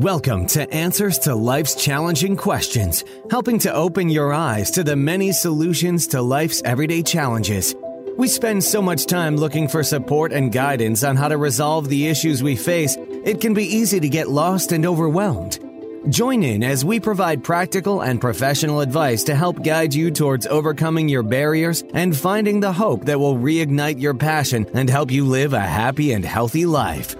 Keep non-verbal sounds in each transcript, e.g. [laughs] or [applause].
Welcome to Answers to Life's Challenging Questions, helping to open your eyes to the many solutions to life's everyday challenges. We spend so much time looking for support and guidance on how to resolve the issues we face, it can be easy to get lost and overwhelmed. Join in as we provide practical and professional advice to help guide you towards overcoming your barriers and finding the hope that will reignite your passion and help you live a happy and healthy life.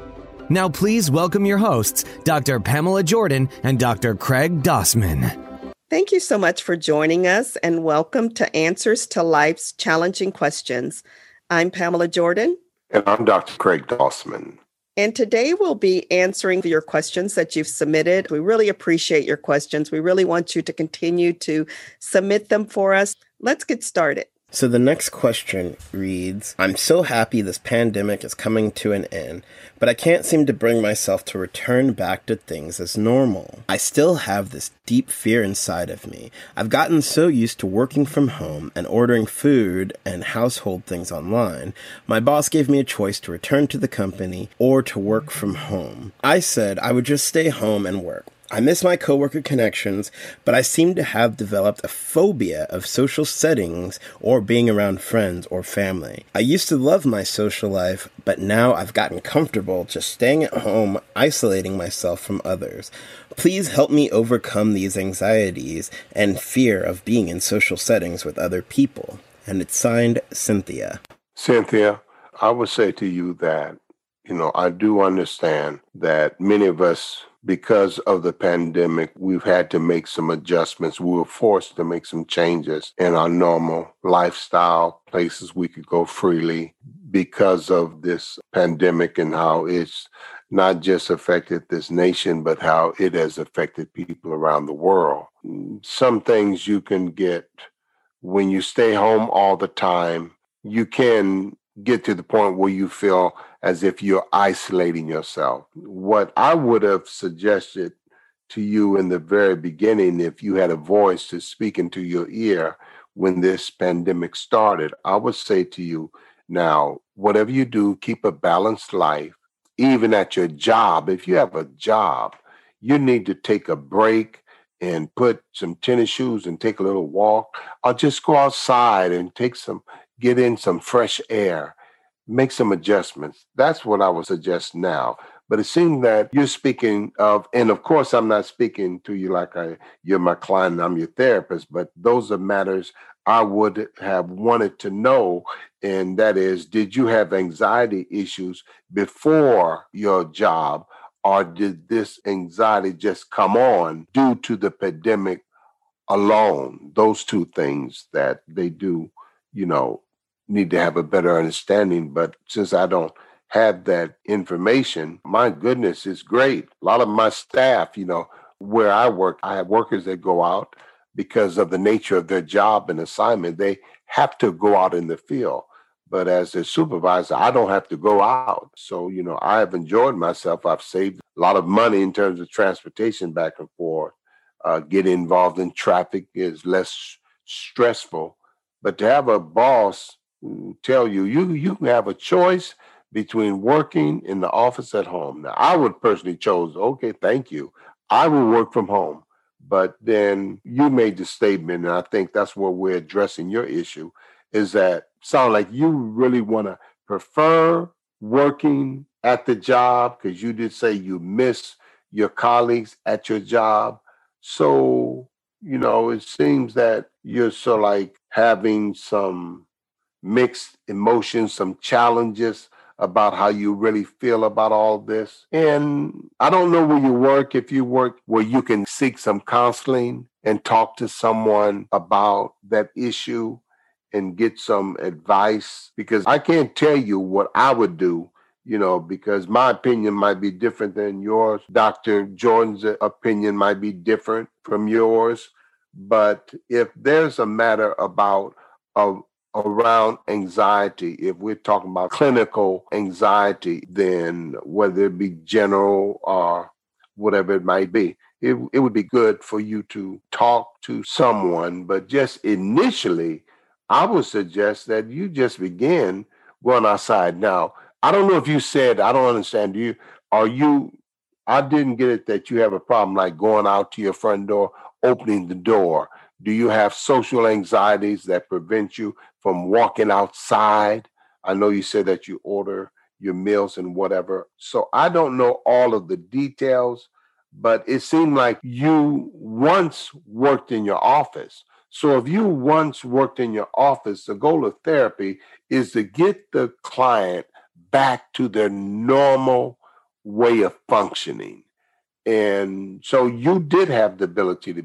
Now, please welcome your hosts, Dr. Pamela Jordan and Dr. Craig Dossman. Thank you so much for joining us and welcome to Answers to Life's Challenging Questions. I'm Pamela Jordan. And I'm Dr. Craig Dossman. And today we'll be answering your questions that you've submitted. We really appreciate your questions. We really want you to continue to submit them for us. Let's get started. So the next question reads I'm so happy this pandemic is coming to an end, but I can't seem to bring myself to return back to things as normal. I still have this deep fear inside of me. I've gotten so used to working from home and ordering food and household things online. My boss gave me a choice to return to the company or to work from home. I said I would just stay home and work. I miss my coworker connections, but I seem to have developed a phobia of social settings or being around friends or family. I used to love my social life, but now I've gotten comfortable just staying at home, isolating myself from others. Please help me overcome these anxieties and fear of being in social settings with other people. And it's signed Cynthia. Cynthia, I would say to you that, you know, I do understand that many of us because of the pandemic, we've had to make some adjustments. We were forced to make some changes in our normal lifestyle, places we could go freely because of this pandemic and how it's not just affected this nation, but how it has affected people around the world. Some things you can get when you stay home all the time, you can get to the point where you feel as if you're isolating yourself. What I would have suggested to you in the very beginning, if you had a voice to speak into your ear when this pandemic started, I would say to you now, whatever you do, keep a balanced life, even at your job. If you have a job, you need to take a break and put some tennis shoes and take a little walk, or just go outside and take some get in some fresh air, make some adjustments. That's what I would suggest now. But it seems that you're speaking of, and of course, I'm not speaking to you like I, you're my client, I'm your therapist, but those are matters I would have wanted to know. And that is, did you have anxiety issues before your job, or did this anxiety just come on due to the pandemic alone? Those two things that they do, you know, need to have a better understanding. But since I don't have that information, my goodness, it's great. A lot of my staff, you know, where I work, I have workers that go out because of the nature of their job and assignment. They have to go out in the field. But as a supervisor, I don't have to go out. So, you know, I have enjoyed myself. I've saved a lot of money in terms of transportation back and forth. Uh, getting involved in traffic is less stressful. But to have a boss tell you you you have a choice between working in the office at home. Now, I would personally chose okay, thank you. I will work from home. But then you made the statement, and I think that's where we're addressing your issue, is that sound like you really want to prefer working at the job because you did say you miss your colleagues at your job. So, you know, it seems that you're so like having some mixed emotions, some challenges about how you really feel about all this. And I don't know where you work, if you work where you can seek some counseling and talk to someone about that issue and get some advice, because I can't tell you what I would do. You know, because my opinion might be different than yours. Dr. Jordan's opinion might be different from yours. But if there's a matter about a, around anxiety, if we're talking about clinical anxiety, then whether it be general or whatever it might be, it, it would be good for you to talk to someone. But just initially, I would suggest that you just begin going outside. Now, I don't know if you said, I don't understand. Do you are you I didn't get it that you have a problem like going out to your front door, opening the door. Do you have social anxieties that prevent you from walking outside? I know you said that you order your meals and whatever. So I don't know all of the details, but it seemed like you once worked in your office. So if you once worked in your office, the goal of therapy is to get the client back to their normal way of functioning. And so you did have the ability to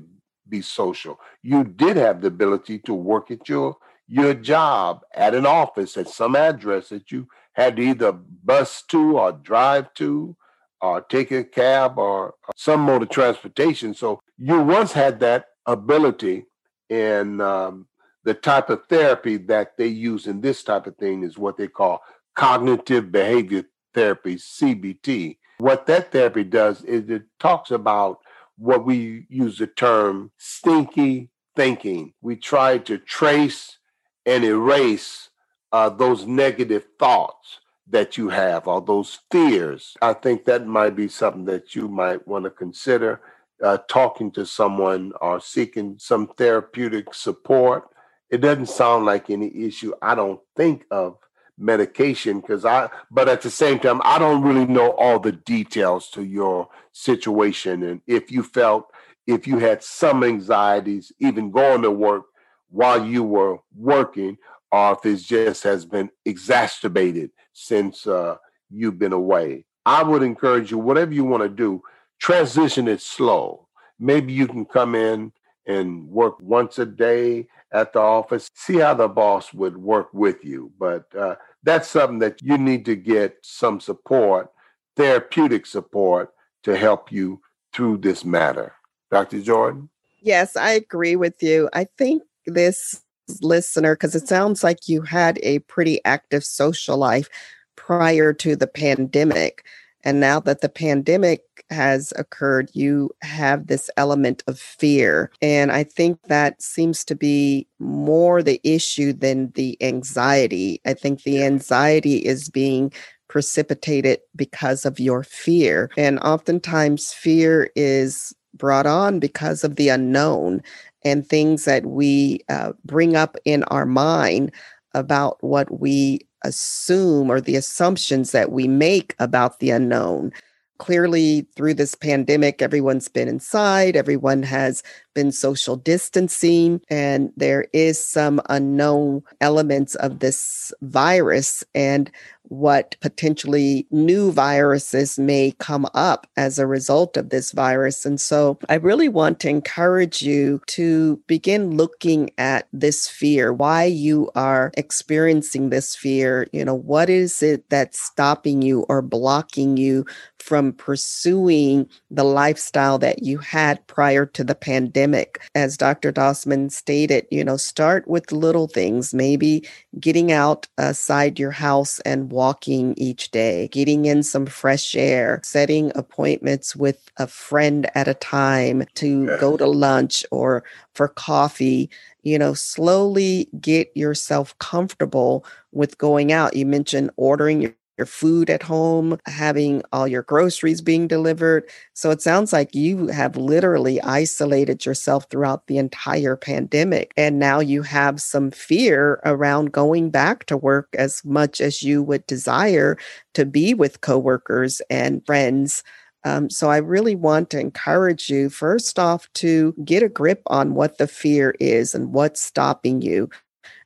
be social. You did have the ability to work at your your job at an office at some address that you had to either bus to or drive to or take a cab or some mode of transportation. So you once had that ability and um, the type of therapy that they use in this type of thing is what they call cognitive behavior therapy, CBT. What that therapy does is it talks about what we use the term stinky thinking. We try to trace and erase uh, those negative thoughts that you have or those fears. I think that might be something that you might want to consider uh, talking to someone or seeking some therapeutic support. It doesn't sound like any issue. I don't think of medication because I, but at the same time, I don't really know all the details to your situation. And if you felt, if you had some anxieties, even going to work while you were working, or if it just has been exacerbated since uh, you've been away. I would encourage you, whatever you want to do, transition it slow. Maybe you can come in and work once a day at the office. See how the boss would work with you. But uh, that's something that you need to get some support, therapeutic support, to help you through this matter. Dr. Jordan? Yes, I agree with you. I think this listener, because it sounds like you had a pretty active social life prior to the pandemic. And now that the pandemic has occurred, you have this element of fear. And I think that seems to be more the issue than the anxiety. I think the anxiety is being precipitated because of your fear. And oftentimes, fear is brought on because of the unknown and things that we uh, bring up in our mind about what we assume or the assumptions that we make about the unknown. Clearly, through this pandemic, everyone's been inside, everyone has been social distancing, and there is some unknown elements of this virus. And what potentially new viruses may come up as a result of this virus. And so I really want to encourage you to begin looking at this fear, why you are experiencing this fear. You know, what is it that's stopping you or blocking you from pursuing the lifestyle that you had prior to the pandemic? As Dr. Dossman stated, you know, start with little things, maybe getting out uh, outside your house and walking each day, getting in some fresh air, setting appointments with a friend at a time to go to lunch or for coffee. You know, slowly get yourself comfortable with going out. You mentioned ordering your your food at home, having all your groceries being delivered. So it sounds like you have literally isolated yourself throughout the entire pandemic. And now you have some fear around going back to work as much as you would desire to be with coworkers and friends. Um, so I really want to encourage you, first off, to get a grip on what the fear is and what's stopping you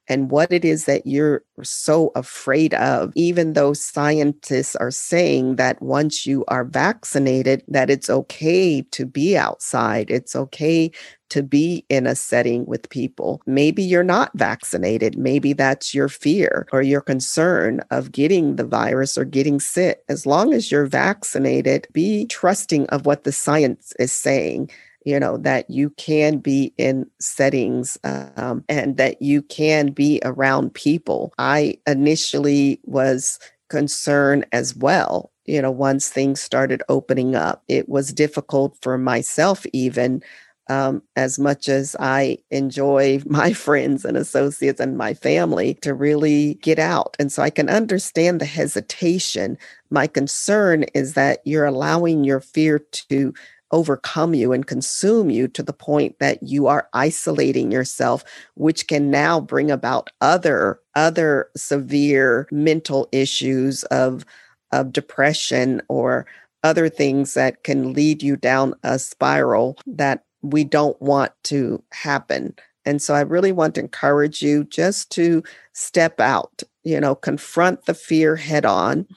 and what it is that you're so afraid of even though scientists are saying that once you are vaccinated that it's okay to be outside it's okay to be in a setting with people. Maybe you're not vaccinated. Maybe that's your fear or your concern of getting the virus or getting sick. As long as you're vaccinated be trusting of what the science is saying you know that you can be in settings um, and that you can be around people i initially was concerned as well you know once things started opening up it was difficult for myself even um, as much as I enjoy [laughs] my friends and associates and my family to really get out. And so I can understand the hesitation. My concern is that you're allowing your fear to overcome you and consume you to the point that you are isolating yourself which can now bring about other other severe mental issues of of depression or other things that can lead you down a spiral that we don't want to happen. And so I really want to encourage you just to step out, you know, confront the fear head on,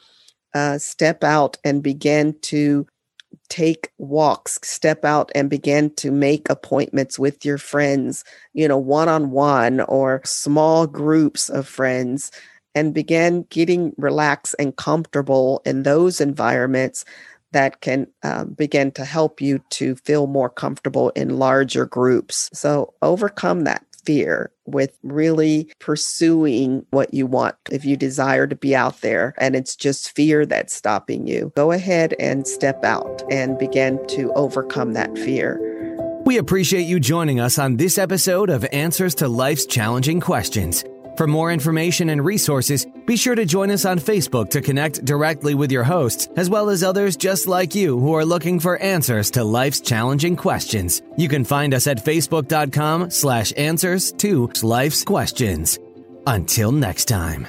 uh, step out and begin to take walks, step out and begin to make appointments with your friends, you know, one on one or small groups of friends, and begin getting relaxed and comfortable in those environments that can um, begin to help you to feel more comfortable in larger groups. So overcome that fear with really pursuing what you want. If you desire to be out there and it's just fear that's stopping you, go ahead and step out and begin to overcome that fear. We appreciate you joining us on this episode of Answers to Life's Challenging Questions. For more information and resources, be sure to join us on Facebook to connect directly with your hosts, as well as others just like you who are looking for answers to life's challenging questions. You can find us at facebook.com slash answers to life's questions. Until next time.